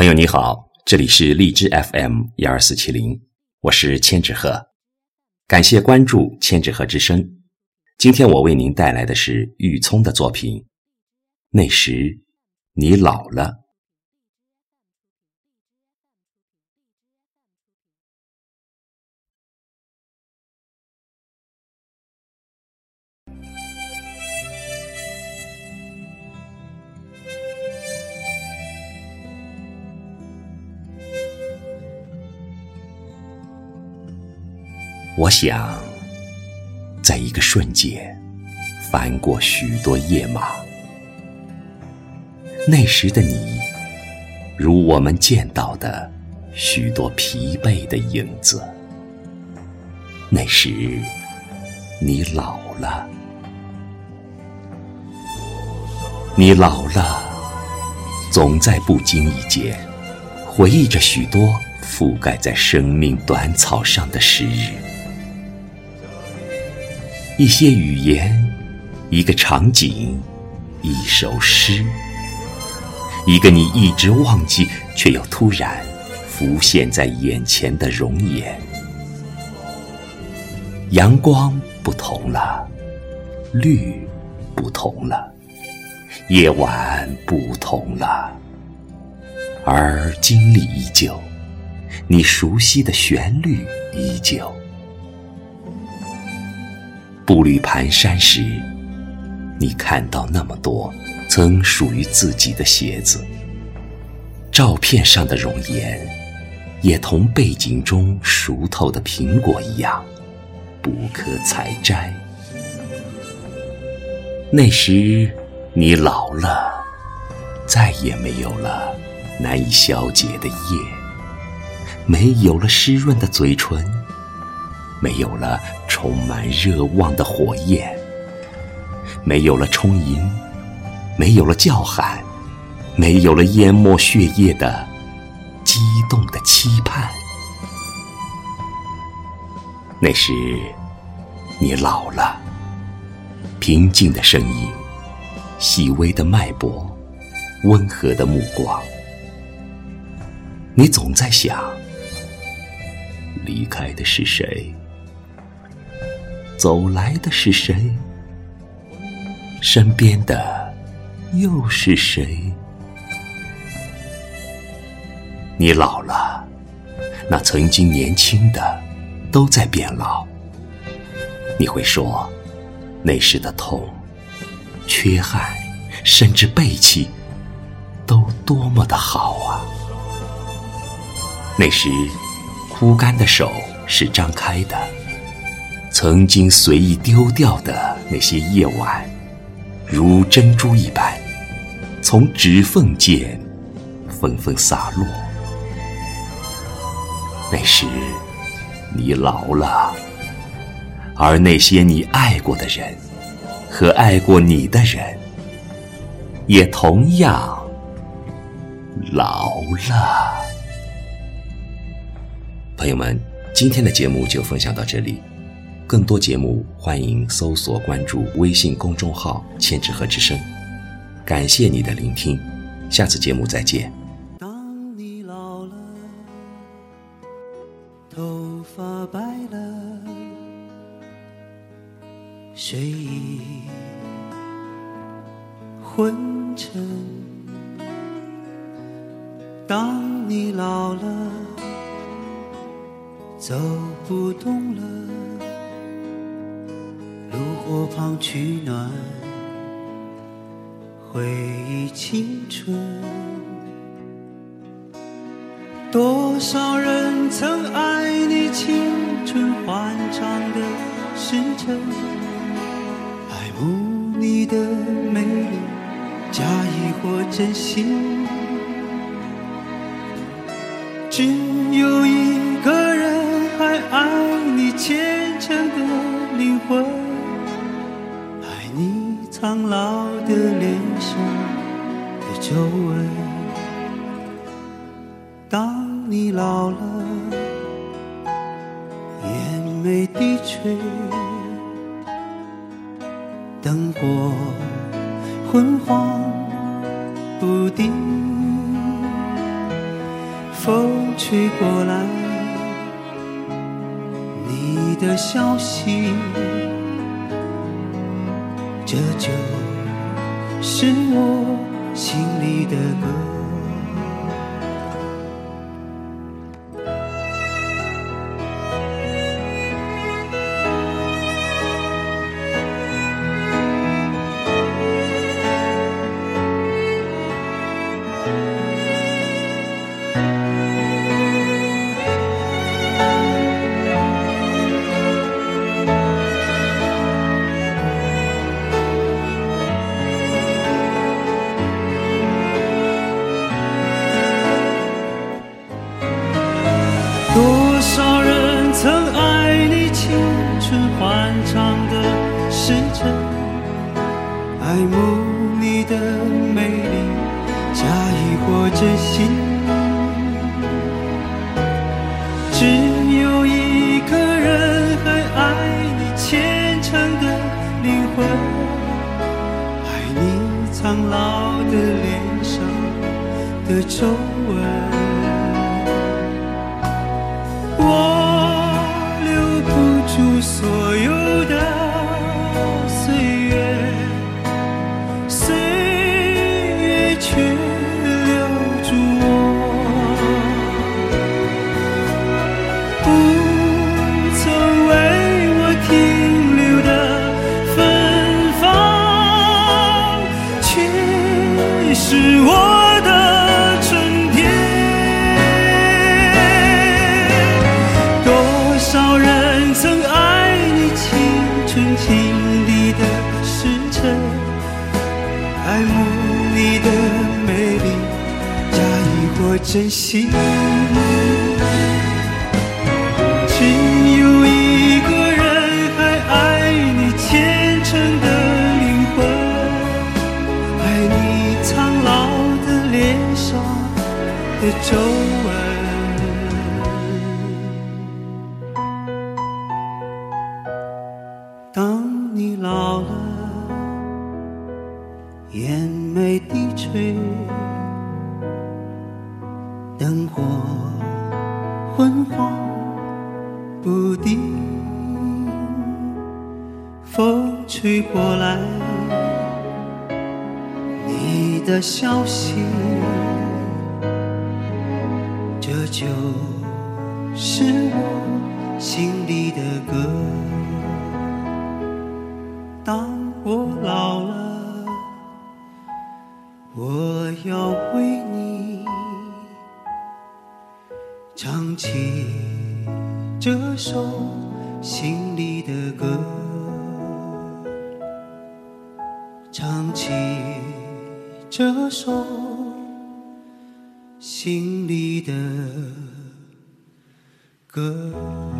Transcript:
朋友你好，这里是荔枝 FM 幺二四七零，我是千纸鹤，感谢关注千纸鹤之声。今天我为您带来的是郁聪的作品《那时你老了》。我想，在一个瞬间，翻过许多页码。那时的你，如我们见到的许多疲惫的影子。那时，你老了，你老了，总在不经意间，回忆着许多覆盖在生命短草上的时日。一些语言，一个场景，一首诗，一个你一直忘记却又突然浮现在眼前的容颜。阳光不同了，绿不同了，夜晚不同了，而经历依旧，你熟悉的旋律依旧。步履蹒跚时，你看到那么多曾属于自己的鞋子。照片上的容颜，也同背景中熟透的苹果一样，不可采摘。那时你老了，再也没有了难以消解的夜，没有了湿润的嘴唇。没有了充满热望的火焰，没有了充盈，没有了叫喊，没有了淹没血液的激动的期盼。那时，你老了，平静的声音，细微的脉搏，温和的目光，你总在想，离开的是谁？走来的是谁？身边的又是谁？你老了，那曾经年轻的都在变老。你会说，那时的痛、缺憾，甚至背弃，都多么的好啊！那时，枯干的手是张开的。曾经随意丢掉的那些夜晚，如珍珠一般，从指缝间纷纷洒落。那时，你老了，而那些你爱过的人和爱过你的人，也同样老了。朋友们，今天的节目就分享到这里。更多节目，欢迎搜索关注微信公众号“千纸鹤之声”。感谢你的聆听，下次节目再见。当你老了，头发白了，睡意昏沉。当你老了，走不动了。火旁取暖，回忆青春。多少人曾爱你青春欢畅的时辰，爱慕你的美丽，假意或真心。皱纹，当你老了，眼眉低垂，灯火昏黄不定，风吹过来，你的消息，这就是我心里的歌。慕你的美丽，假意或真心。只有一个人还爱你虔诚的灵魂，爱你苍老的脸上的皱纹。我留不住所有是我的春天。多少人曾爱你青春经历的时辰，爱慕你的美丽，假意或真心。的皱纹。当你老了，眼眉低垂，灯火昏黄不定，风吹过来，你的消息，就是我心里的歌。当我老了，我要为你唱起这首心里的歌，唱起这首心里的歌。